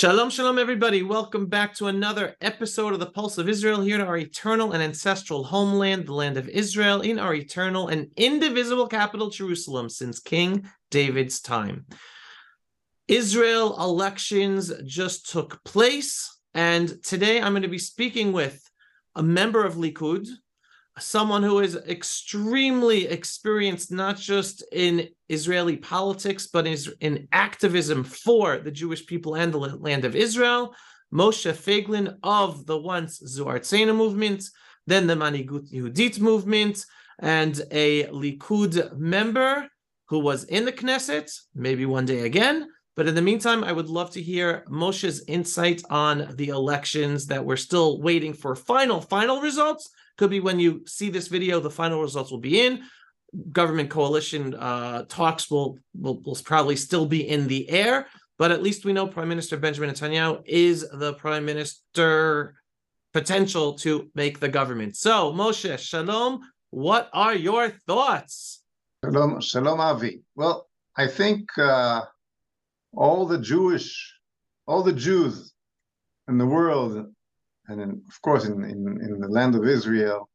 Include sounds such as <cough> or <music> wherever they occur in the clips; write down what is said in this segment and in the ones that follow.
Shalom, shalom, everybody. Welcome back to another episode of the Pulse of Israel here in our eternal and ancestral homeland, the land of Israel, in our eternal and indivisible capital, Jerusalem, since King David's time. Israel elections just took place, and today I'm going to be speaking with a member of Likud, someone who is extremely experienced not just in Israeli politics, but is in activism for the Jewish people and the land of Israel. Moshe Feiglin of the once Zu Artzeinu movement, then the Manigut Yehudit movement, and a Likud member who was in the Knesset, maybe one day again. But in the meantime, I would love to hear Moshe's insight on the elections that we're still waiting for final, final results could be when you see this video, the final results will be in. Government coalition uh, talks will, will will probably still be in the air, but at least we know Prime Minister Benjamin Netanyahu is the prime minister potential to make the government. So, Moshe, shalom. What are your thoughts? Shalom, shalom, Avi. Well, I think uh, all the Jewish, all the Jews in the world and in, of course in, in, in, the land of Israel,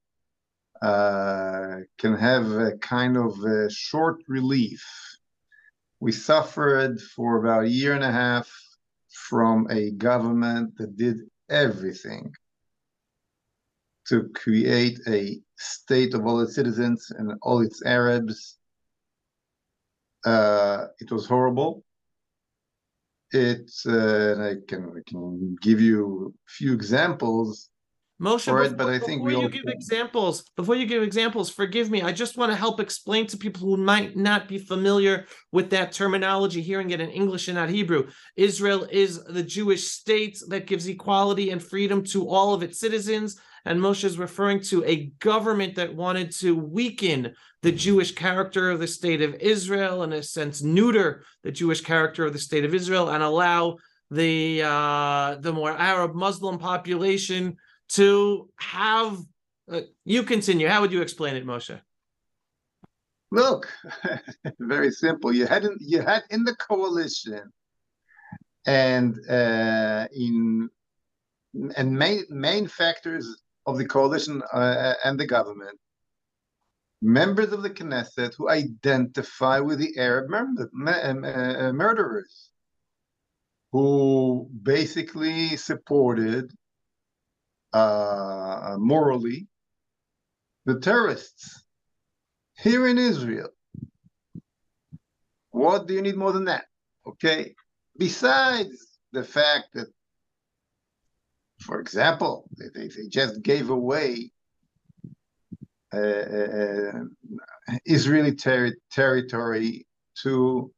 uh, can have a kind of a short relief. We suffered for about a year and a half from a government that did everything to create a state of all its citizens and all its Arabs. Uh, it was horrible it's uh, I can I can give you a few examples Moshe, before, it, but I think before you give examples, before you give examples, forgive me. I just want to help explain to people who might not be familiar with that terminology, hearing it in English and not Hebrew. Israel is the Jewish state that gives equality and freedom to all of its citizens. And Moshe is referring to a government that wanted to weaken the Jewish character of the state of Israel, in a sense, neuter the Jewish character of the state of Israel, and allow the uh, the more Arab Muslim population to have. Uh, you continue. How would you explain it, Moshe? Look, <laughs> very simple. You had in, you had in the coalition, and uh, in and main main factors of the coalition uh, and the government members of the Knesset who identify with the Arab mur- uh, murderers, who basically supported uh, morally the terrorists here in Israel. What do you need more than that? Okay. Besides the fact that, for example, they, they just gave away uh, uh, Israeli ter- territory to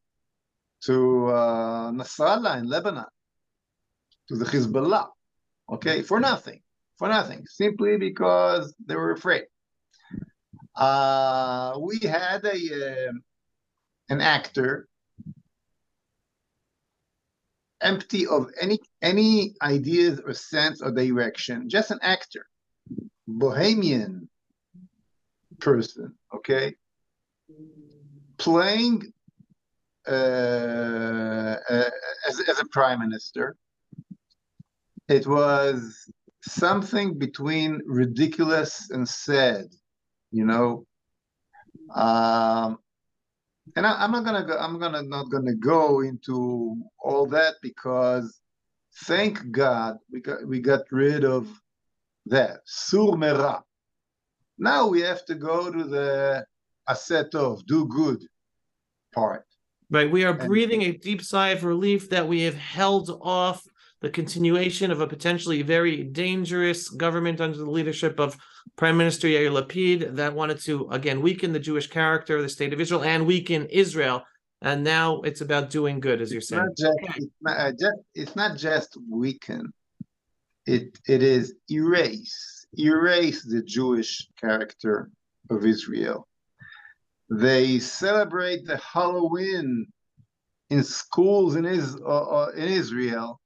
to uh, Nasrallah in Lebanon, to the Hezbollah, okay, for nothing, for nothing, simply because they were afraid. Uh, we had a uh, an actor empty of any any ideas or sense or direction, just an actor, bohemian, person, okay, playing uh, uh, as, as a prime minister. It was something between ridiculous and sad, you know. Um, and I, am not gonna go. I'm gonna not gonna go into all that because, thank God, we got we got rid of that sur mera. Now we have to go to the asset of do good part. Right. We are breathing a deep sigh of relief that we have held off the continuation of a potentially very dangerous government under the leadership of Prime Minister Yair Lapid that wanted to again weaken the Jewish character of the state of Israel and weaken Israel. And now it's about doing good, as you're saying. Not just, it's, not, uh, just, it's not just weaken; it it is erase erase the Jewish character of Israel. They celebrate the Halloween in schools in, Is, uh, uh, in Israel,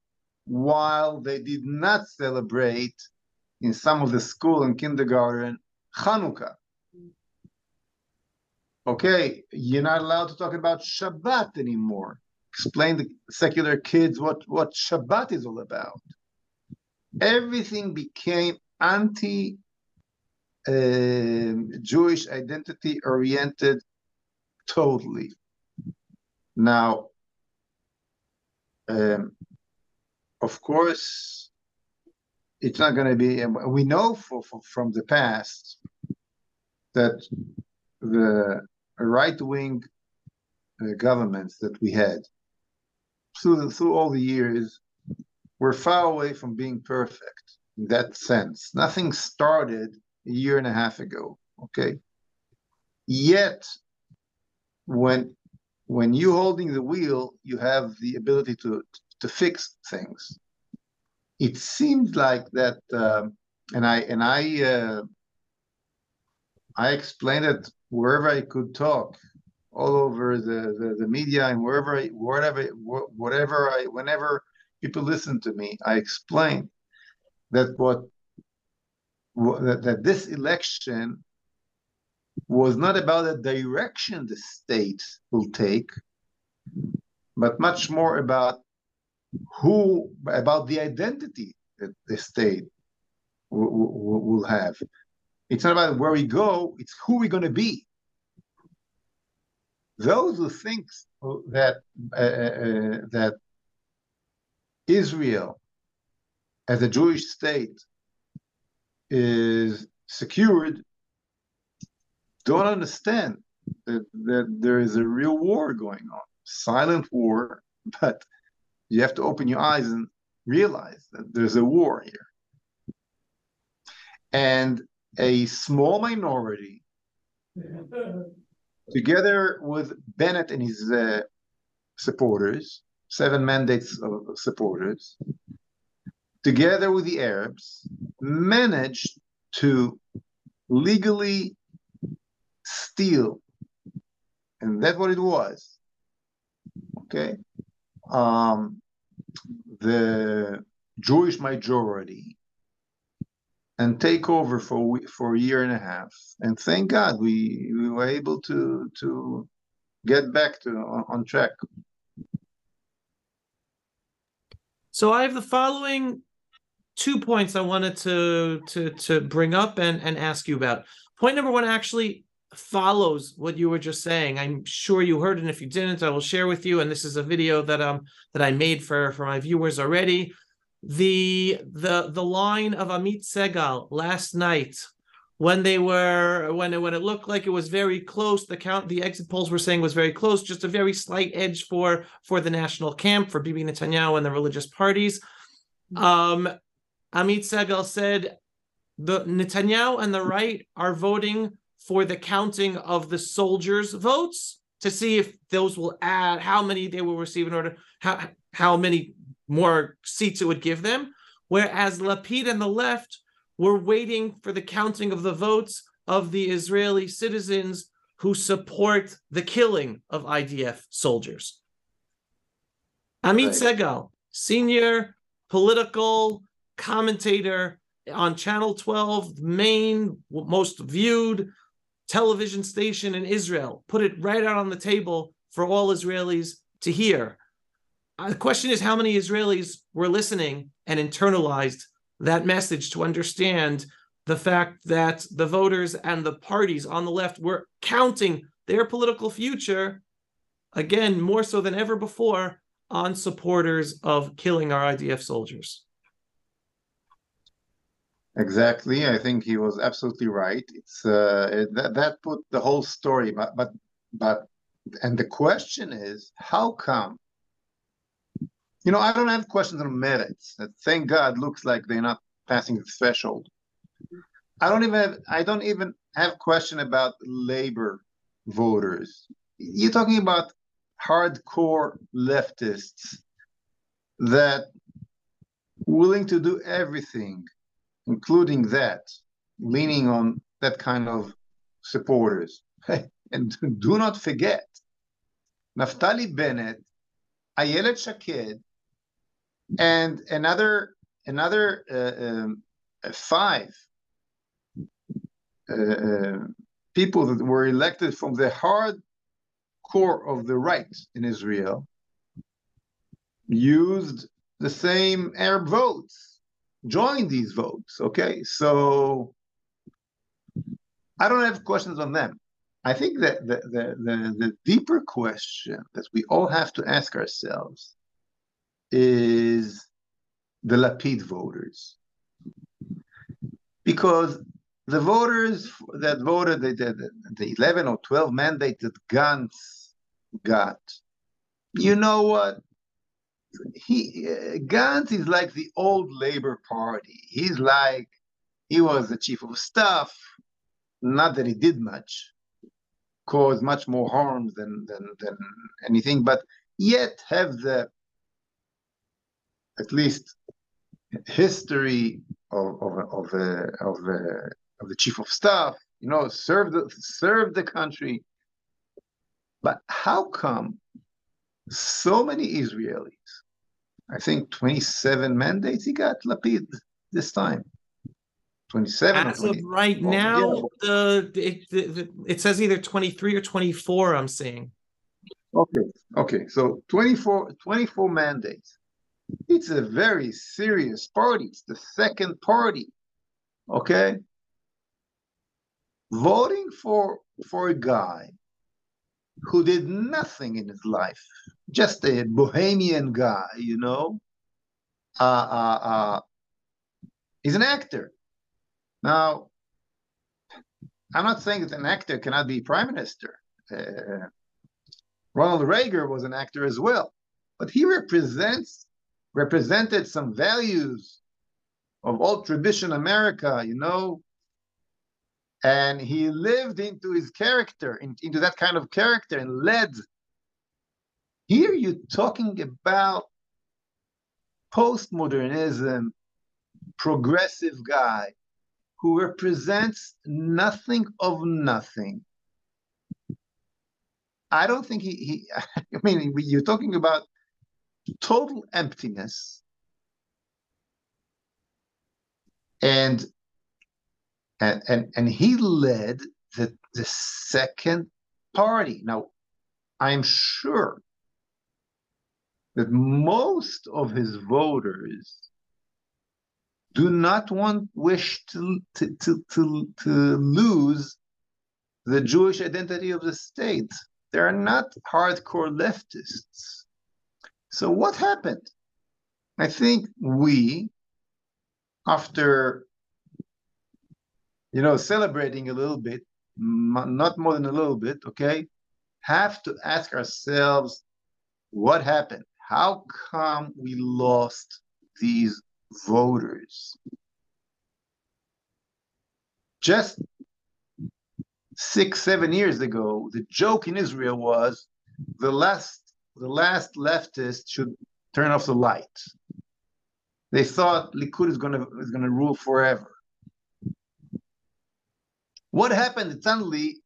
while they did not celebrate in some of the school and kindergarten Hanukkah. Okay, you're not allowed to talk about Shabbat anymore. explain to secular kids what, what Shabbat is all about. Everything became anti uh, Jewish identity oriented totally. Now, um, of course, it's not going to be. We know for, for, from the past that the right wing uh, governments that we had through the, through all the years were far away from being perfect in that sense. Nothing started a year and a half ago. Okay. Yet, when when you holding the wheel, you have the ability to to fix things. It seemed like that, um, and I and I uh, I explained it wherever I could talk, all over the, the, the media and wherever I, whatever whatever I whenever people listen to me, I explained that what that this election was not about the direction the state will take, but much more about who about the identity that the state will, will, have. It's not about where we go; it's who we're going to be. Those who think that uh, uh, that Israel, as a Jewish state, is secured, don't understand that, that there is a real war going on, silent war, <laughs> but you have to open your eyes and realize that there's a war here. And a small minority, <laughs> together with Bennett and his uh, supporters, seven mandates of supporters, together with the Arabs, managed to legally steal, and that's what it was. Okay, um, the Jewish majority and take over for for a year and a half. And thank God we, we were able to to get back to on, on track. So I have the following two points I wanted to to to bring up and and ask you about. Point number one actually follows what you were just saying. I'm sure you heard. And if you didn't, I will share with you. And this is a video that um that I made for for my viewers already. The the the line of Amit Segal last night when they were when it when it looked like it was very close the count the exit polls were saying was very close just a very slight edge for for the national camp for Bibi Netanyahu and the religious parties um Amit Segal said the Netanyahu and the right are voting for the counting of the soldiers' votes to see if those will add how many they will receive in order how how many more seats it would give them. Whereas Lapid and the left were waiting for the counting of the votes of the Israeli citizens who support the killing of IDF soldiers. Amit right. Segal, senior political commentator on Channel 12, main, most viewed television station in Israel, put it right out on the table for all Israelis to hear. Uh, the question is how many Israelis were listening and internalized that message to understand the fact that the voters and the parties on the left were counting their political future, again, more so than ever before, on supporters of killing our IDF soldiers. Exactly, I think he was absolutely right. It's uh, that that put the whole story, but but but, and the question is, how come? You know, I don't have questions on Meretz. Thank God, looks like they're not passing the threshold. I don't even have, I don't even have question about labor voters. You're talking about hardcore leftists that willing to do everything including that, leaning on that kind of supporters. <laughs> and do not forget, Naftali Bennett, Ayelet Shaked, and another another uh, um, five uh, uh, people that were elected from the hard core of the right in Israel used the same Arab votes, joined these votes. Okay, so I don't have questions on them. I think that the, the, the, the deeper question that we all have to ask ourselves is the Lapid voters. Because the voters that voted the, the, the 11 or 12 mandate that Gantz got, you know what? He uh, Gantz is like the old Labor Party. He's like he was the chief of staff. Not that he did much, caused much more harm than than than anything, but yet have the at least history of of of, uh, of, of the chief of staff. You know, serve the serve the country. But how come so many Israelis, I think 27 mandates he got Lapid this time. 27 As of right now, the, it, the, it says either 23 or 24, I'm seeing. Okay, okay. So 24, 24 mandates. It's a very serious party. It's the second party. Okay. Voting for for a guy who did nothing in his life, just a bohemian guy, you know. Uh, uh, uh, he's an actor. Now, I'm not saying that an actor cannot be prime minister. Uh, Ronald Reagan was an actor as well, but he represents represented some values of old tradition America, you know, and he lived into his character, in, into that kind of character, and led. Here you're talking about postmodernism, progressive guy who represents nothing of nothing. I don't think he, he <laughs> I mean, you're talking about total emptiness and and and, and he led the the second party now i'm sure that most of his voters do not want wish to to to to, to lose the jewish identity of the state they are not hardcore leftists so what happened? I think we, after you know celebrating a little bit, not more than a little bit, okay, have to ask ourselves what happened. How come we lost these voters? Just six, seven years ago, the joke in Israel was the last the last leftist should turn off the light. They thought Likud is going to is to rule forever. What happened? Suddenly,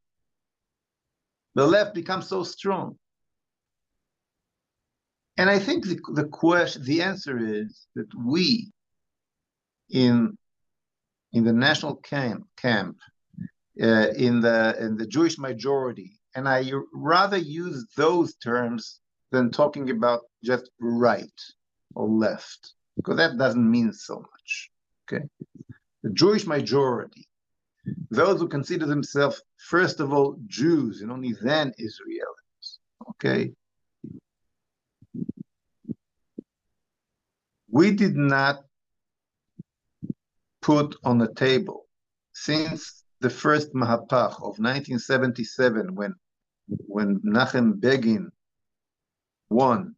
the left becomes so strong. And I think the, the question, the answer is that we, in in the national camp, camp, uh, in the in the Jewish majority, and I rather use those terms than talking about just right or left, because that doesn't mean so much. Okay. The Jewish majority, those who consider themselves, first of all, Jews and only then Israelis. Okay. We did not put on the table since the first Mahapach of 1977 when when Menachem Begin won,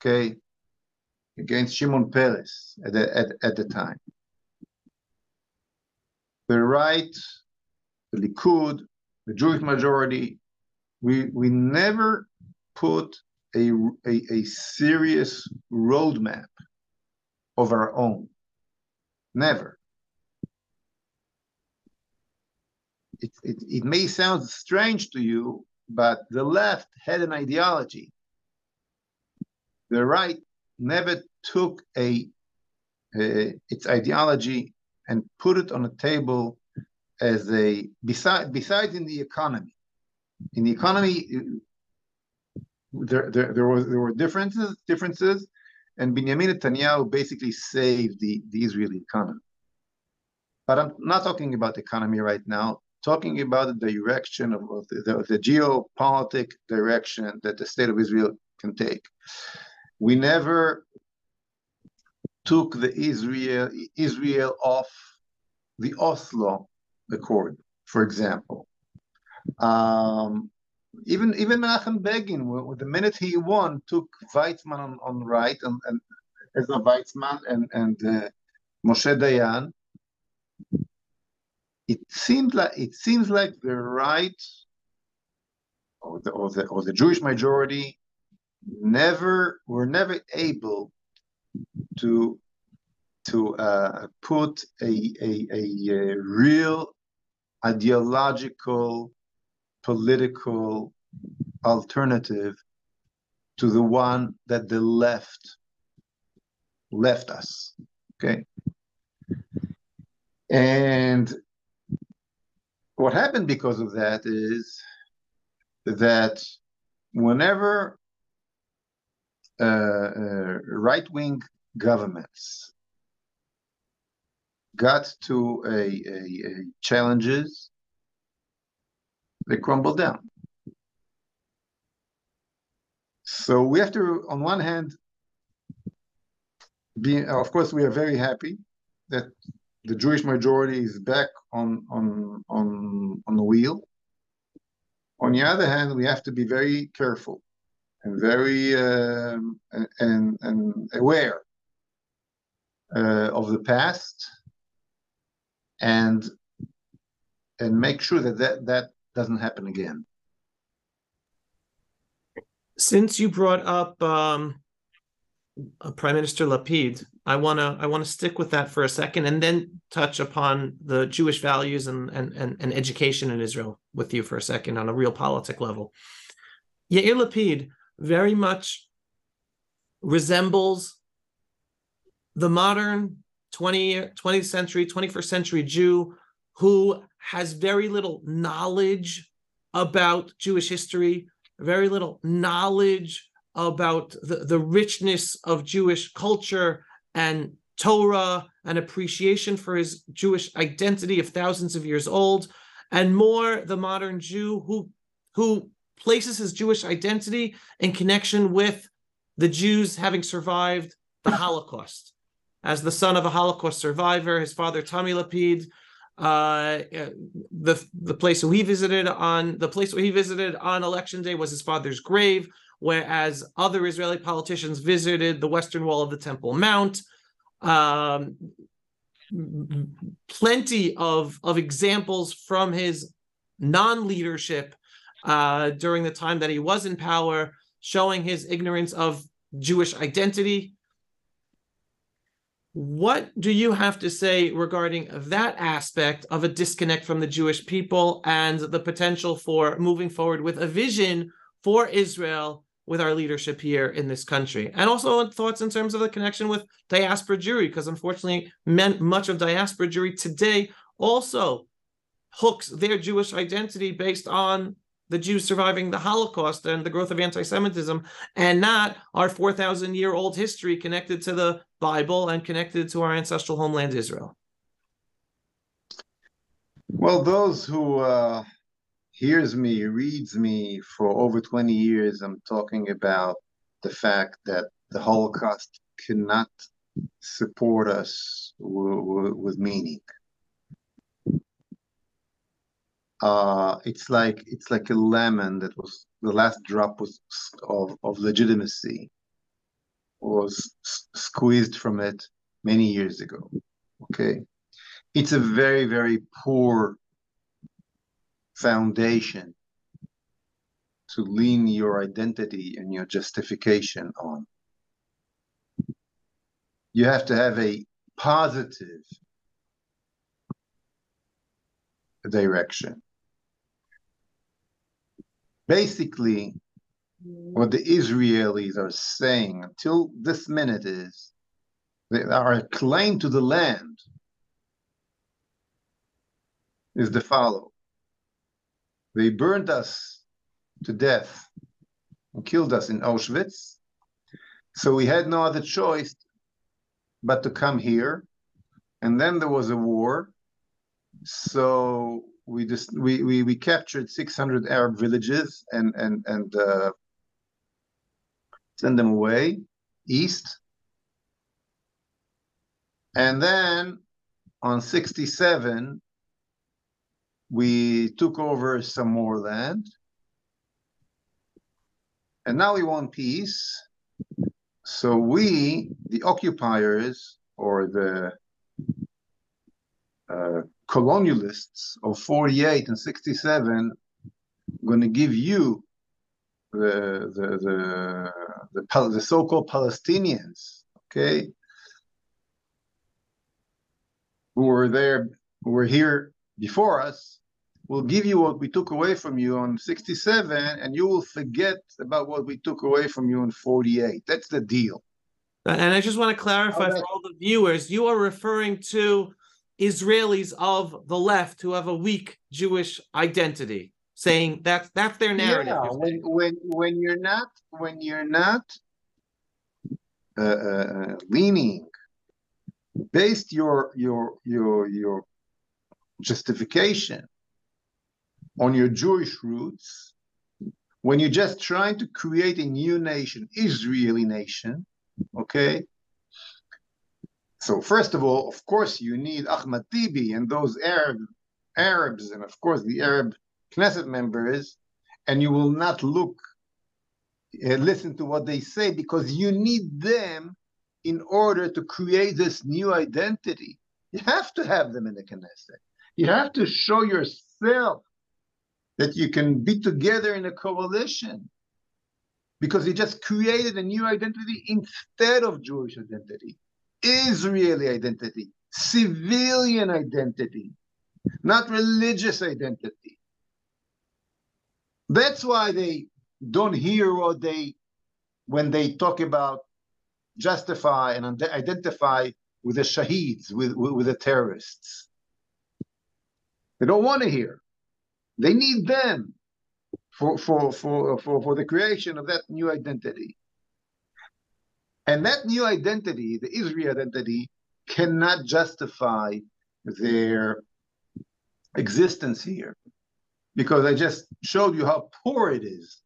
okay, against Shimon Peres at the, at, at the time. The right, the Likud, the Jewish majority, we, we never put a, a, a serious roadmap of our own. Never. It, it, it may sound strange to you, but the left had an ideology the right never took a, a its ideology and put it on a table as a beside besides in the economy. In the economy, there, there, there was there were differences differences, and Benjamin Netanyahu basically saved the, the Israeli economy. But I'm not talking about economy right now, talking about the direction of, of the, the, the geopolitic direction that the state of Israel can take. We never took the Israel Israel off the Oslo Accord, for example. Um, even even Menachem Begin, the minute he won, took Weizman on, on right and, and Ezer Weizman and and uh, Moshe Dayan. It seemed like it seems like the right or the or the, or the Jewish majority never were never able to to uh, put a, a, a, a real ideological political alternative to the one that the left left us okay? And what happened because of that is that whenever uh, uh, right-wing governments got to a, a, a challenges, they crumble down. So we have to, on one hand, be, of course, we are very happy that the Jewish majority is back on on on on the wheel. On the other hand, we have to be very careful and very um, and and aware uh, of the past and and make sure that that, that doesn't happen again. Since you brought up um, uh, Prime Minister Lapid, I wanna I wanna stick with that for a second, and then touch upon the Jewish values and and and, and education in Israel with you for a second on a realpolitik level. Yair Lapid very much resembles the modern 20, 20th century, 21st century Jew who has very little knowledge about Jewish history, very little knowledge about the, the richness of Jewish culture and Torah and appreciation for his Jewish identity of thousands of years old, and more the modern Jew who who places his Jewish identity in connection with the Jews having survived the Holocaust as the son of a Holocaust survivor. His father, Tommy Lapid, uh, the the place he visited on the place where he visited on election day was his father's grave, whereas other Israeli politicians visited the western wall of the Temple Mount. Um, plenty of of examples from his non-leadership uh, during the time that he was in power, showing his ignorance of Jewish identity, what do you have to say regarding that aspect of a disconnect from the Jewish people and the potential for moving forward with a vision for Israel with our leadership here in this country? And also thoughts in terms of the connection with diaspora Jewry, because unfortunately, much of diaspora Jewry today also hooks their Jewish identity based on the Jews surviving the Holocaust and the growth of anti Semitism, and not our 4,000 year old history connected to the Bible and connected to our ancestral homeland, Israel? Well, those who uh, hears me, reads me for over 20 years, I'm talking about the fact that the Holocaust cannot support us with meaning uh, it's like it's like a lemon that was the last drop was of, of legitimacy was squeezed from it many years ago. Okay, it's a very very poor foundation to lean your identity and your justification on. You have to have a positive direction basically what the Israelis are saying until this minute is they, our claim to the land is the follow. They burned us to death who killed us in Auschwitz. So we had no other choice but to come here. And then there was a war. So we just we we, we captured 600 Arab villages and and and uh, send them away east. And then on 67, we took over some more land. And now we want peace. So we, the occupiers or the uh, colonialists of 48 and 67, going to give you the the the the, the so-called Palestinians, okay, who were there, who were here before us, will give you what we took away from you on 67, and you will forget about what we took away from you in 48. That's the deal. And I just want to clarify for all the viewers, you are referring to Israelis of the left who have a weak Jewish identity, saying that that's their narrative. Yeah, when, when when you're not when you're not uh, uh, uh, leaning based your your your your justification on your Jewish roots, when you're just trying to create a new nation, Israeli nation, okay, so first of all, of course, you need Ahmad Tibi and those Arab Arabs, and of course the Arab Knesset members, and you will not look, uh, listen to what they say because you need them in order to create this new identity. You have to have them in the Knesset. You have to show yourself that you can be together in a coalition because you just created a new identity instead of Jewish identity. Israeli identity, civilian identity, not religious identity. That's why they don't hear what they, when they talk about justify and identify with the shaheeds, with, with, with the terrorists. They don't want to hear. They need them for, for, for, for, for the creation of that new identity. And that new identity, the Israeli identity, cannot justify their existence here. Because I just showed you how poor it is.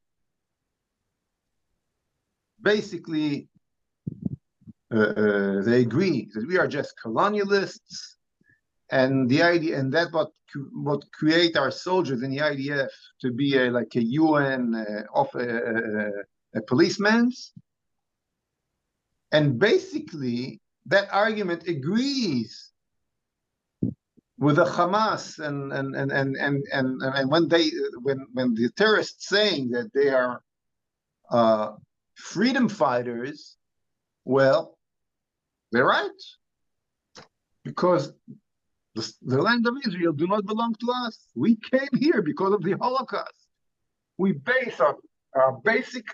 Basically, uh, uh, they agree that we are just colonialists, and the idea, and that what what create our soldiers in the IDF to be a, like a UN uh, of a, a, a policeman's and basically, that argument agrees with the Hamas and and and and and and, and when they when when the terrorists saying that they are uh, freedom fighters, well, they're right because the, the land of Israel do not belong to us. We came here because of the Holocaust. We base our, our basic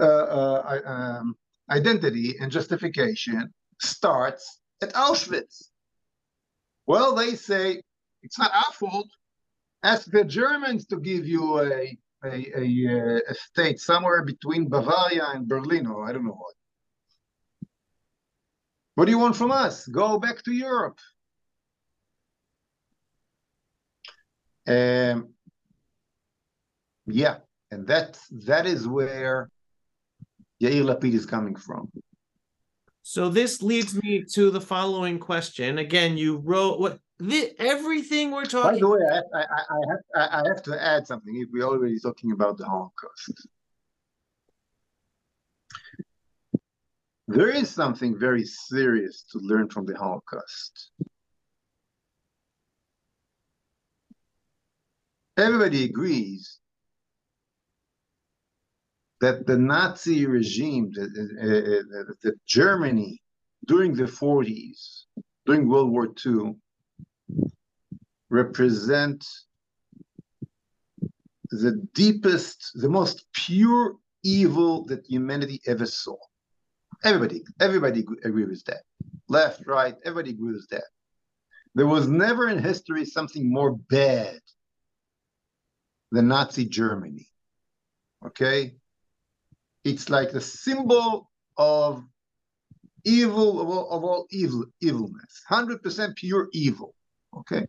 uh, uh, um, identity and justification starts at Auschwitz. Well, they say it's not our fault. Ask the Germans to give you a, a, a, a state somewhere between Bavaria and Berlin, or I don't know what. What do you want from us? Go back to Europe. Um, yeah, and that that is where Yair Lapid is coming from. So this leads me to the following question. Again, you wrote what the, everything we're talking. By the way, I, I, I, have, I have to add something. If we're already talking about the Holocaust, there is something very serious to learn from the Holocaust. Everybody agrees that the Nazi regime, that, uh, that Germany during the 40s, during World War II, represent the deepest, the most pure evil that humanity ever saw. Everybody, everybody agree with that. Left, right, everybody agrees with that. There was never in history something more bad than Nazi Germany. Okay? It's like the symbol of evil of all, of all evil evilness, hundred percent pure evil. Okay.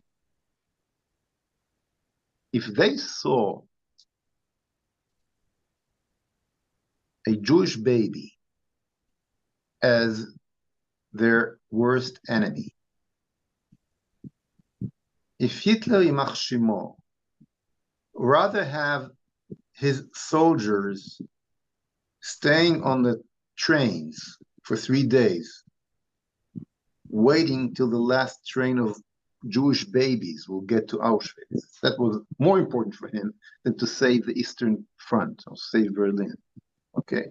If they saw a Jewish baby as their worst enemy, if Hitler imachshimo, rather have his soldiers staying on the trains for three days, waiting till the last train of Jewish babies will get to Auschwitz. That was more important for him than to save the Eastern Front or save Berlin. Okay.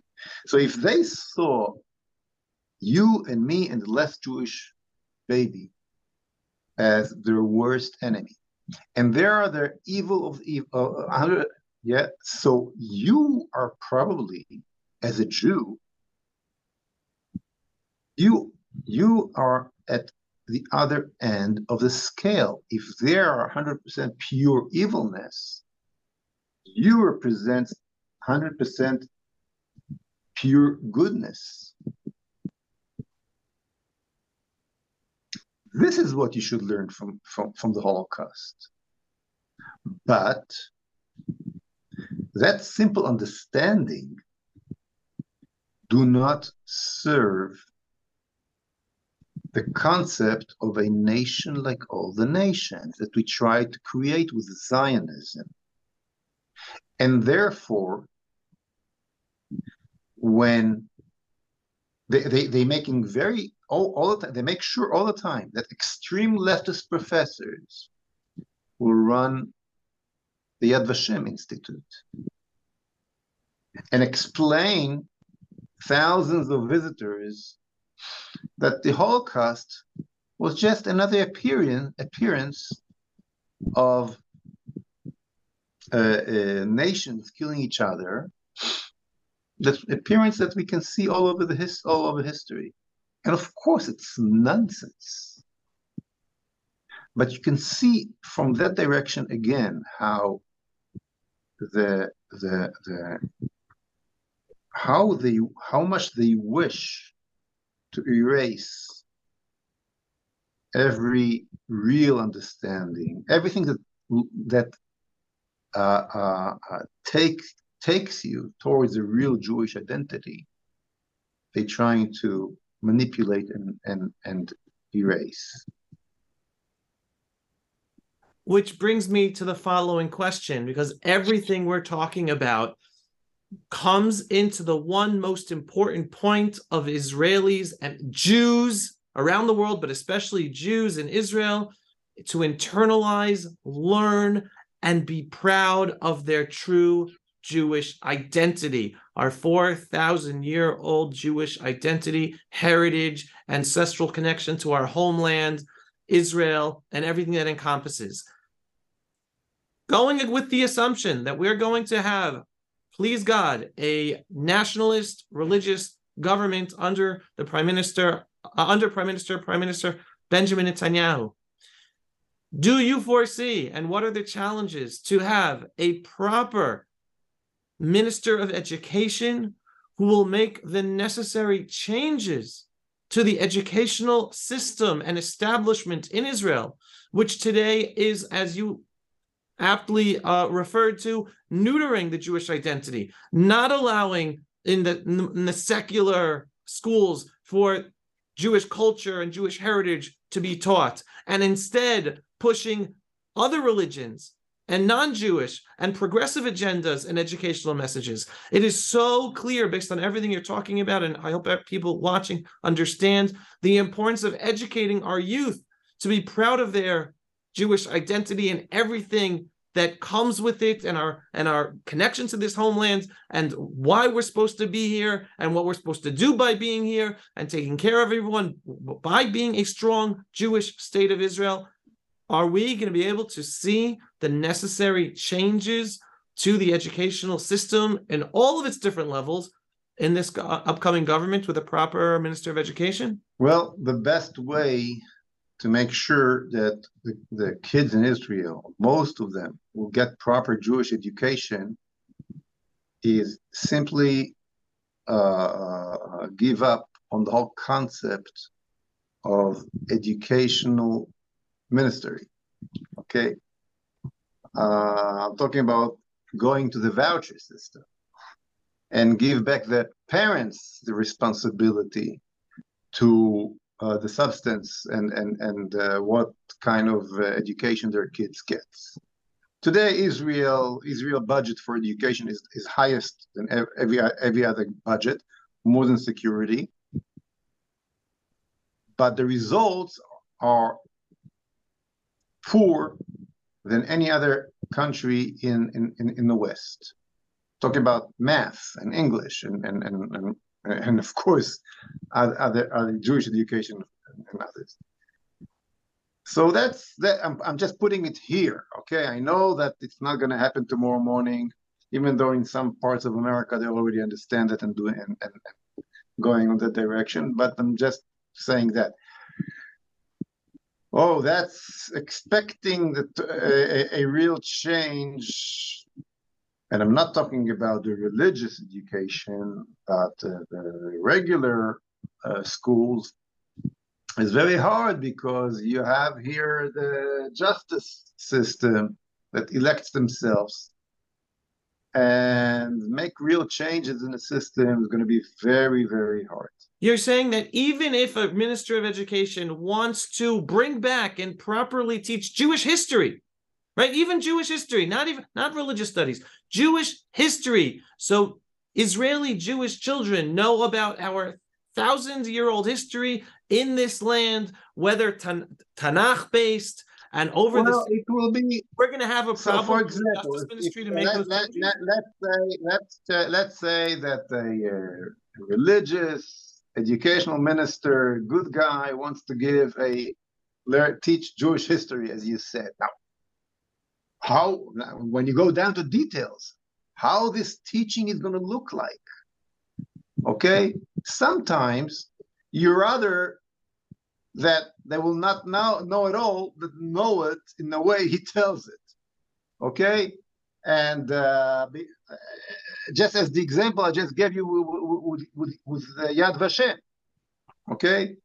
So if they saw you and me and the last Jewish baby as their worst enemy, and there are the evil of evil, uh, yeah. So you are probably, as a Jew, you you are at the other end of the scale. If there are 100% pure evilness, you represent 100% pure goodness. This is what you should learn from, from, from the Holocaust. But that simple understanding do not serve the concept of a nation like all the nations that we try to create with Zionism. And therefore, when they, they, they making very all, all the time, they make sure all the time that extreme leftist professors will run the Yad Vashem Institute and explain thousands of visitors that the Holocaust was just another appearance, of uh, uh, nations killing each other. The appearance that we can see all over the his, all over history, and of course it's nonsense. But you can see from that direction again how the the the how they how much they wish to erase every real understanding, everything that that uh, uh, uh, take, takes you towards a real Jewish identity. They're trying to manipulate and and and erase. Which brings me to the following question, because everything we're talking about comes into the one most important point of Israelis and Jews around the world, but especially Jews in Israel, to internalize, learn, and be proud of their true Jewish identity, our 4,000 year old Jewish identity, heritage, ancestral connection to our homeland, Israel, and everything that encompasses. Going with the assumption that we're going to have please God, a nationalist religious government under the prime minister, uh, under prime minister, prime minister Benjamin Netanyahu. Do you foresee, and what are the challenges to have a proper minister of education who will make the necessary changes to the educational system and establishment in Israel, which today is, as you aptly uh, referred to neutering the Jewish identity, not allowing in the in the secular schools for Jewish culture and Jewish heritage to be taught, and instead pushing other religions and non-Jewish and progressive agendas and educational messages. It is so clear based on everything you're talking about, and I hope people watching understand the importance of educating our youth to be proud of their Jewish identity and everything that comes with it and our and our connection to this homeland and why we're supposed to be here and what we're supposed to do by being here and taking care of everyone by being a strong Jewish state of Israel. Are we going to be able to see the necessary changes to the educational system in all of its different levels in this upcoming government with a proper minister of education? Well the best way to make sure that the, the kids in Israel, most of them, will get proper Jewish education is simply uh, give up on the whole concept of educational ministry. Okay, uh, I'm talking about going to the voucher system and give back the parents the responsibility to uh, the substance and and and uh, what kind of uh, education their kids get. Today, Israel Israel budget for education is, is highest than every every other budget, more than security. But the results are poor than any other country in, in, in, in the West. Talking about math and English and, and, and, and, and of course, other, other Jewish education and others. So that's that. I'm, I'm just putting it here. Okay. I know that it's not going to happen tomorrow morning, even though in some parts of America they already understand it and doing and, and, going on that direction. But I'm just saying that Oh, that's expecting that a, a, real change. And I'm not talking about the religious education, but uh, the regular uh, schools is very hard because you have here the justice system that elects themselves and make real changes in the system is going to be very, very hard. You're saying that even if a minister of education wants to bring back and properly teach Jewish history, right? Even Jewish history, not even not religious studies, Jewish history. So Israeli Jewish children know about our thousand year old history in this land, whether tan- Tanakh based, and over well, it will be. We're going to have a problem. So for example, if, to make let, let, let, let's say let's uh, let's say that the uh, religious educational minister, good guy, wants to give a teach Jewish history, as you said. Now, how when you go down to details, how this teaching is going to look like? Okay, sometimes you rather that they will not know know it all, but know it in the way he <laughs> tells it. Okay, and uh, uh, just as the example I just gave you with, with, with Yad Vashem, okay,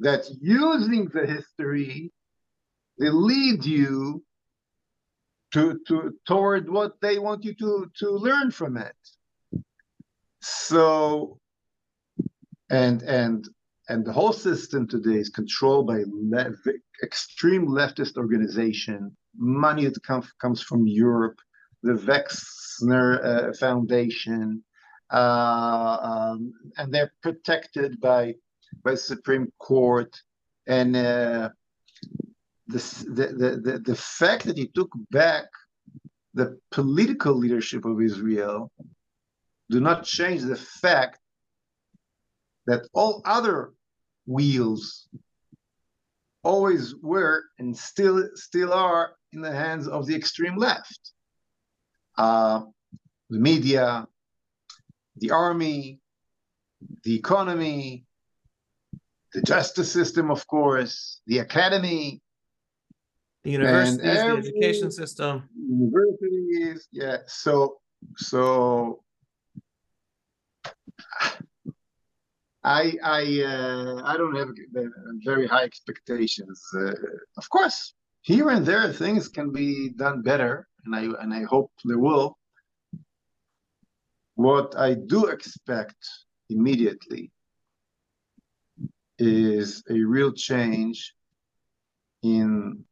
that using the history, they lead you to, to toward what they want you to, to learn from it. So, and and and the whole system today is controlled by extreme leftist organization. Money that comes comes from Europe the Wexner uh, Foundation, uh, um, and they're protected by by Supreme Court. And uh, the, the, the, the fact that he took back the political leadership of Israel do not change the fact that all other wheels always were and still still are in the hands of the extreme left. Uh, the media, the army, the economy, the justice system, of course, the academy, the universities, the education system, universities. Yeah. So, so I I uh, I don't have very high expectations. Uh, of course, here and there things can be done better and I and I hope they will. What I do expect immediately is a real change in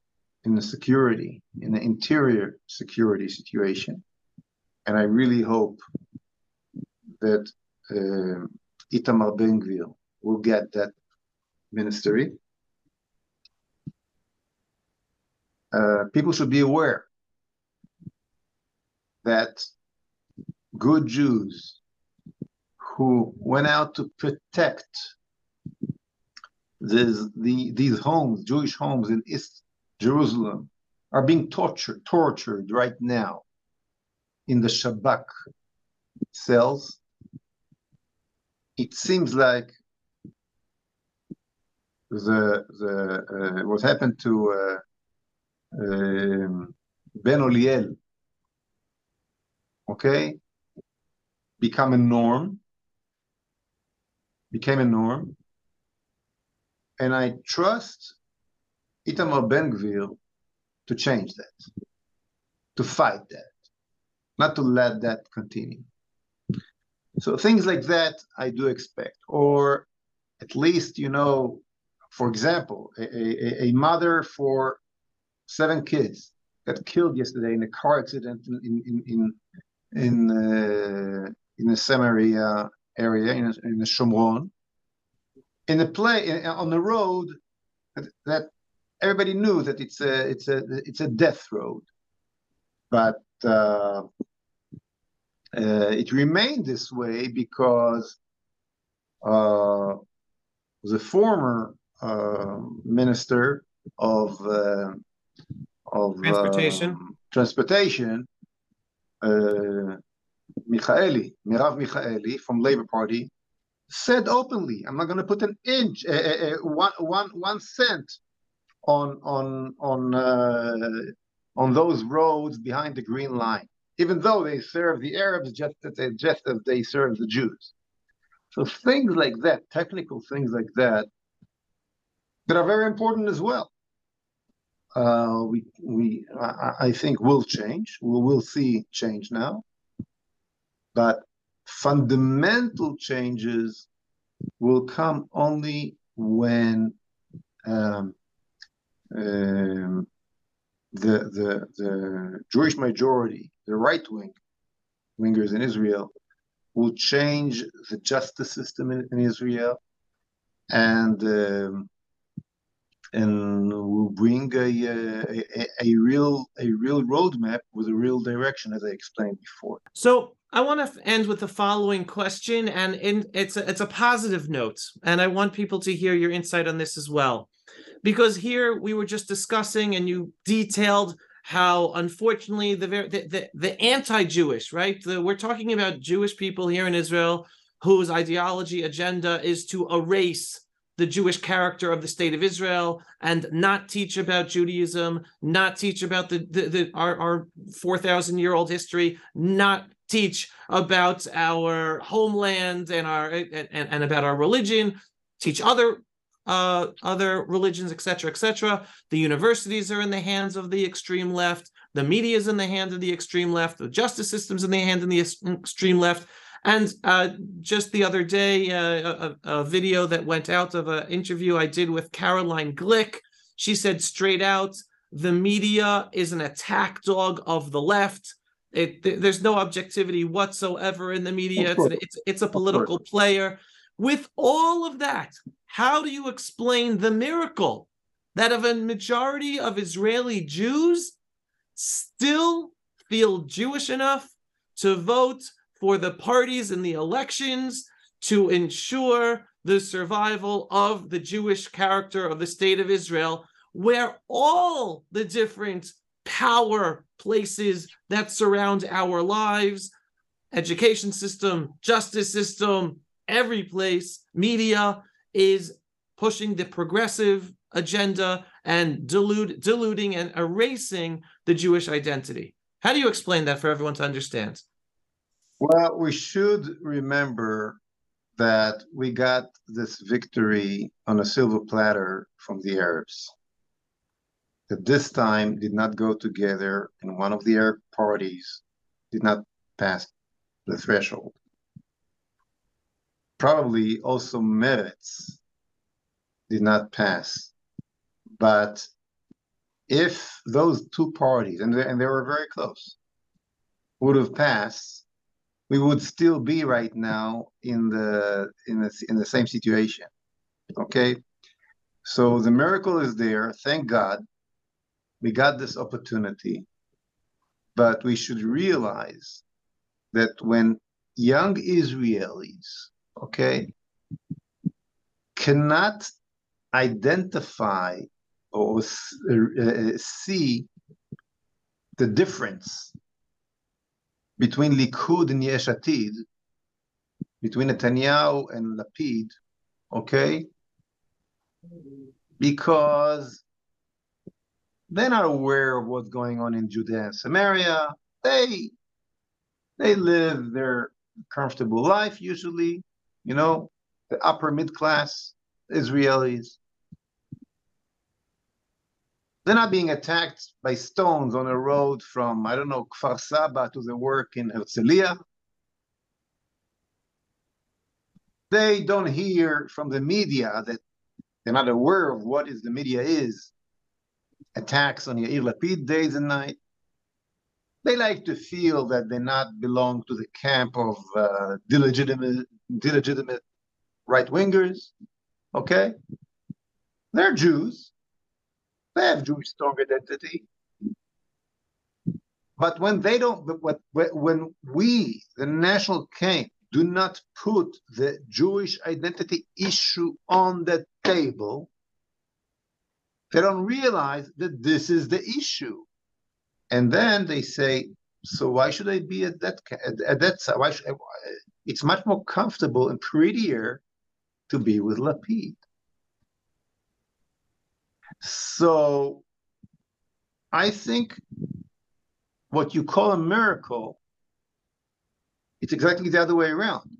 in the security, in the interior security situation, and I really hope that uh, Itamar Ben Gvir will get that ministry. Uh, people should be aware that good Jews who went out to protect this, the, these homes, Jewish homes in East Jerusalem, are being tortured, tortured right now in the Shabak cells. It seems like the the uh, what happened to uh, um, Ben Oliel okay, become a norm. became a norm. And I trust Itamar Ben Gvir to change that, to fight that, not to let that continue. So things like that I do expect, or at least, you know, for example, a, a, a mother for seven kids got killed yesterday in a car accident in in in in, uh, in a Samaria area in in the Shomron. In a play in, on the road that, that, everybody knew that it's a it's a it's a death road, but uh, uh, it remained this way because uh, the former uh, minister of uh, of transportation um, transportation? uh, Michaeli, Merav Michaeli from Labour Party said openly, "I'm not going to put an inch, one, one, one cent on on on on those roads behind the Green Line, even though they serve the Arabs just as they, just as they serve the Jews." So things like that, technical things like that, that are very important as well. Uh, we we I, I, think will change. We will see change now, but fundamental changes will come only when um, um, the the the Jewish majority, the right wing wingers in Israel, will change the justice system in, in Israel, and um, and will bring a, a, a real a real roadmap with a real direction, as I explained before. So I want to end with the following question, and in, it's a, it's a positive note, and I want people to hear your insight on this as well, because here we were just discussing, and you detailed how unfortunately the the the, the anti-Jewish, right? The, we're talking about Jewish people here in Israel whose ideology agenda is to erase the Jewish character of the state of Israel and not teach about Judaism, not teach about the, the, the our, our 4,000 year old history, not teach about our homeland and our and, and about our religion, teach other uh, other religions, etc., etc. The universities are in the hands of the extreme left. The media is in the hands of the extreme left. The justice system's in the hands of the extreme left. And uh, just the other day, uh, a, a, video that went out of an interview I did with Caroline Glick. She said straight out, the media is an attack dog of the left. It, there's no objectivity whatsoever in the media. It's, it's, it's a political player. With all of that, how do you explain the miracle that of a majority of Israeli Jews still feel Jewish enough to vote for the parties in the elections to ensure the survival of the Jewish character of the state of Israel, where all the different power places that surround our lives education system, justice system, every place, media is pushing the progressive agenda and dilute, diluting and erasing the Jewish identity. How do you explain that for everyone to understand? Well, we should remember that we got this victory on a silver platter from the Arabs. That this time did not go together, and one of the Arab parties did not pass the threshold. Probably also Meretz did not pass. But if those two parties, and they, and they were very close, would have passed, we would still be right now in the in the in the same situation. Okay, so the miracle is there. Thank God, we got this opportunity, but we should realize that when young Israelis, okay, cannot identify or uh, see the difference between Likud and Yesh Atid, between Netanyahu and Lapid, okay? Because they're not aware of what's going on in Judea and Samaria. They they live their comfortable life usually, you know, the upper mid class Israelis. They're not being attacked by stones on a road from, I don't know, Kfar Saba to the work in Herzliya. They don't hear from the media that they're not aware of what is the media is. Attacks on Yair Lapid days and night. They like to feel that they not belong to the camp of uh, illegitimate, illegitimate right wingers. Okay, they're Jews. They have Jewish strong identity. But when they don't, when we, the national king, do not put the Jewish identity issue on the table, they don't realize that this is the issue. And then they say, so why should I be at that at, that side? Why should it's much more comfortable and prettier to be with Lapid. So I think what you call a miracle, it's exactly the other way around.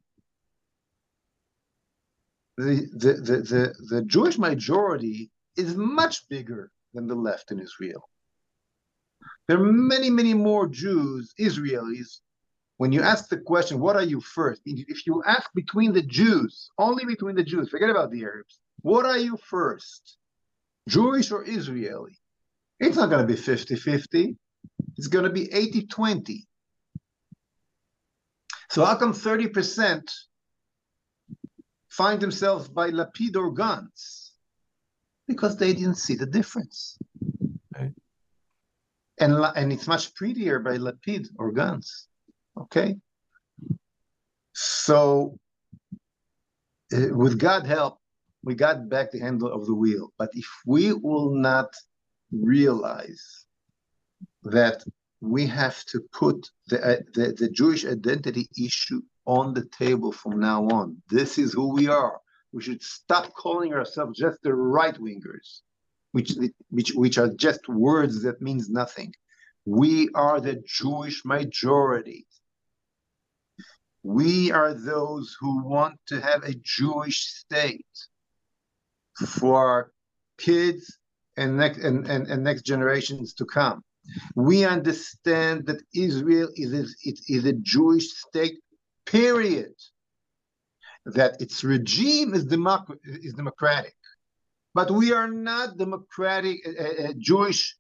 The, the, the, the, the Jewish majority is much bigger than the left in Israel. There are many, many more Jews, Israelis. When you ask the question, what are you first? If you ask between the Jews, only between the Jews, forget about the Arabs, what are you first? Jewish or Israeli? It's not going to be 50 50. It's going to be 80 20. So, how come 30% find themselves by Lapid or Gantz? Because they didn't see the difference. Okay. And, and it's much prettier by Lapid or Gantz. Okay? So, uh, with God help, we got back the handle of the wheel. But if we will not realize that we have to put the, uh, the, the Jewish identity issue on the table from now on, this is who we are. We should stop calling ourselves just the right wingers, which, which, which are just words that means nothing. We are the Jewish majority. We are those who want to have a Jewish state for kids and next and, and, and next generations to come. We understand that Israel is a, is a Jewish state, period. That its regime is, democ- is democratic, but we are not democratic, uh, uh, Jewish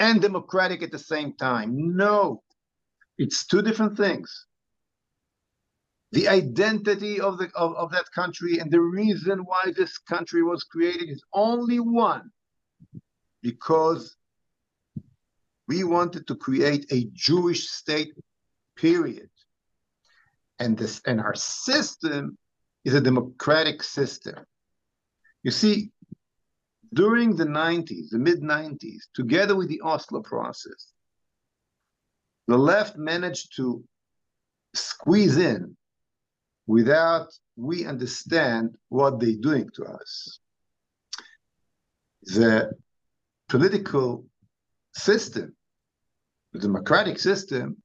and democratic at the same time. No, it's two different things the identity of the of, of that country and the reason why this country was created is only one because we wanted to create a jewish state period. And this and our system is a democratic system. You see during the 90s the mid 90s together with the oslo process the left managed to squeeze in without we understand what they're doing to us. The political system, the democratic system,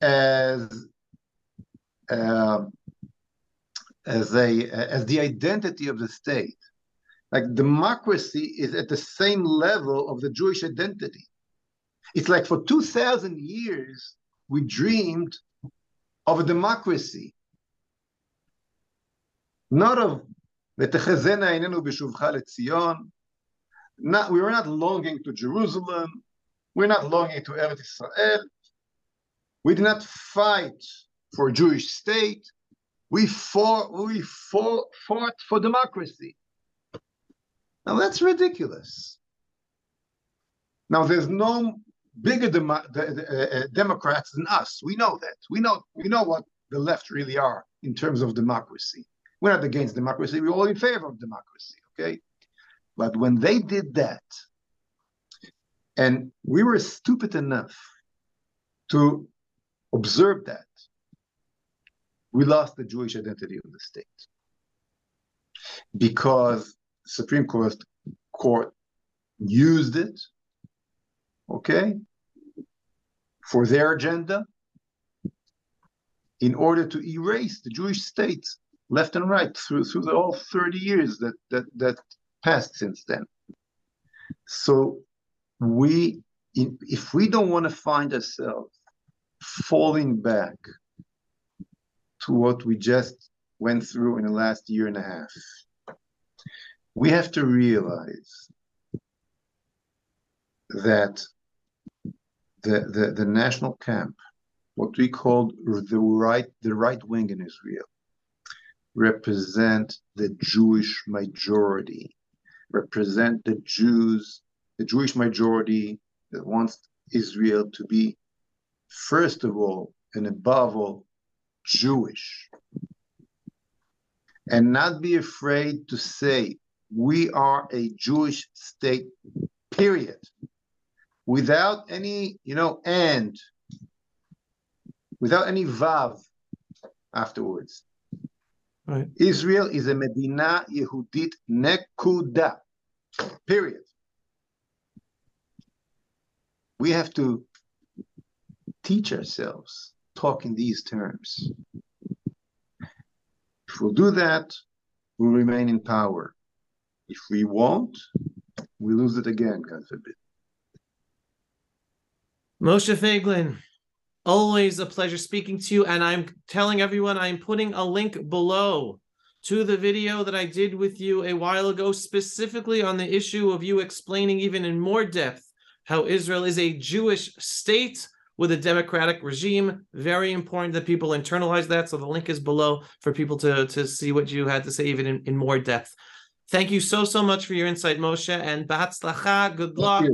as uh, as a as the identity of the state. Like democracy is at the same level of the Jewish identity. It's like for two thousand years we dreamed of a democracy, not of ותחזינה עינינו בשובך לציון. Not, we were not longing to Jerusalem. We're not longing to Eretz Israel. We did not fight for a Jewish state. We fought, we fought, fought for democracy. Now that's ridiculous. Now there's no bigger dem- uh, uh, Democrats than us. We know that. We know we know what the left really are in terms of democracy. We're not against democracy. We're all in favor of democracy. Okay, but when they did that, and we were stupid enough to observe that, we lost the Jewish identity of the state because Supreme Court court used it okay, for their agenda in order to erase the Jewish state left and right through through the all 30 years that that that passed since then. So we if we don't want to find ourselves falling back to what we just went through in the last year and a half, we have to realize that the, the, the national camp, what we call the right the right wing in Israel, represent the Jewish majority, represent the Jews, the Jewish majority that wants Israel to be, first of all and above all, Jewish. And not be afraid to say, we are a Jewish state, period. Without any, you know, and, without any vav afterwards. Right. Israel is a Medina Yehudit Nekuda. Period. We have to teach ourselves talk in these terms. If we'll do that, we'll remain in power. If we won't, we lose it again, God forbid. Moshe Feiglin, always a pleasure speaking to you. And I'm telling everyone I'm putting a link below to the video that I did with you a while ago, specifically on the issue of you explaining even in more depth how Israel is a Jewish state with a democratic regime. Very important that people internalize that. So the link is below for people to, to see what you had to say even in, in more depth. Thank you so, so much for your insight, Moshe, and Bahatzlacha, good luck.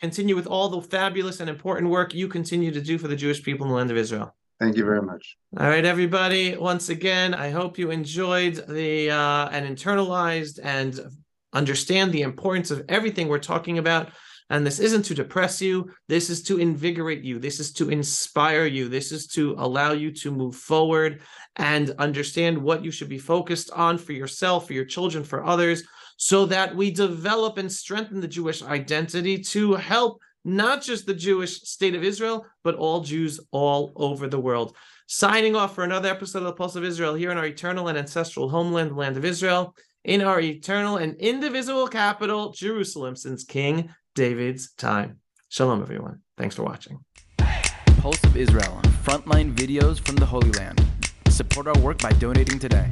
Continue with all the fabulous and important work you continue to do for the Jewish people in the land of Israel. Thank you very much. All right, everybody. Once again, I hope you enjoyed the uh, and internalized and understand the importance of everything we're talking about. And this isn't to depress you. This is to invigorate you. This is to inspire you. This is to allow you to move forward and understand what you should be focused on for yourself, for your children, for others, so that we develop and strengthen the Jewish identity to help not just the Jewish state of Israel, but all Jews all over the world. Signing off for another episode of the Pulse of Israel here in our eternal and ancestral homeland, the land of Israel, in our eternal and indivisible capital, Jerusalem, since King David's time. Shalom, everyone. Thanks for watching. Pulse of Israel, frontline videos from the Holy Land. Support our work by donating today.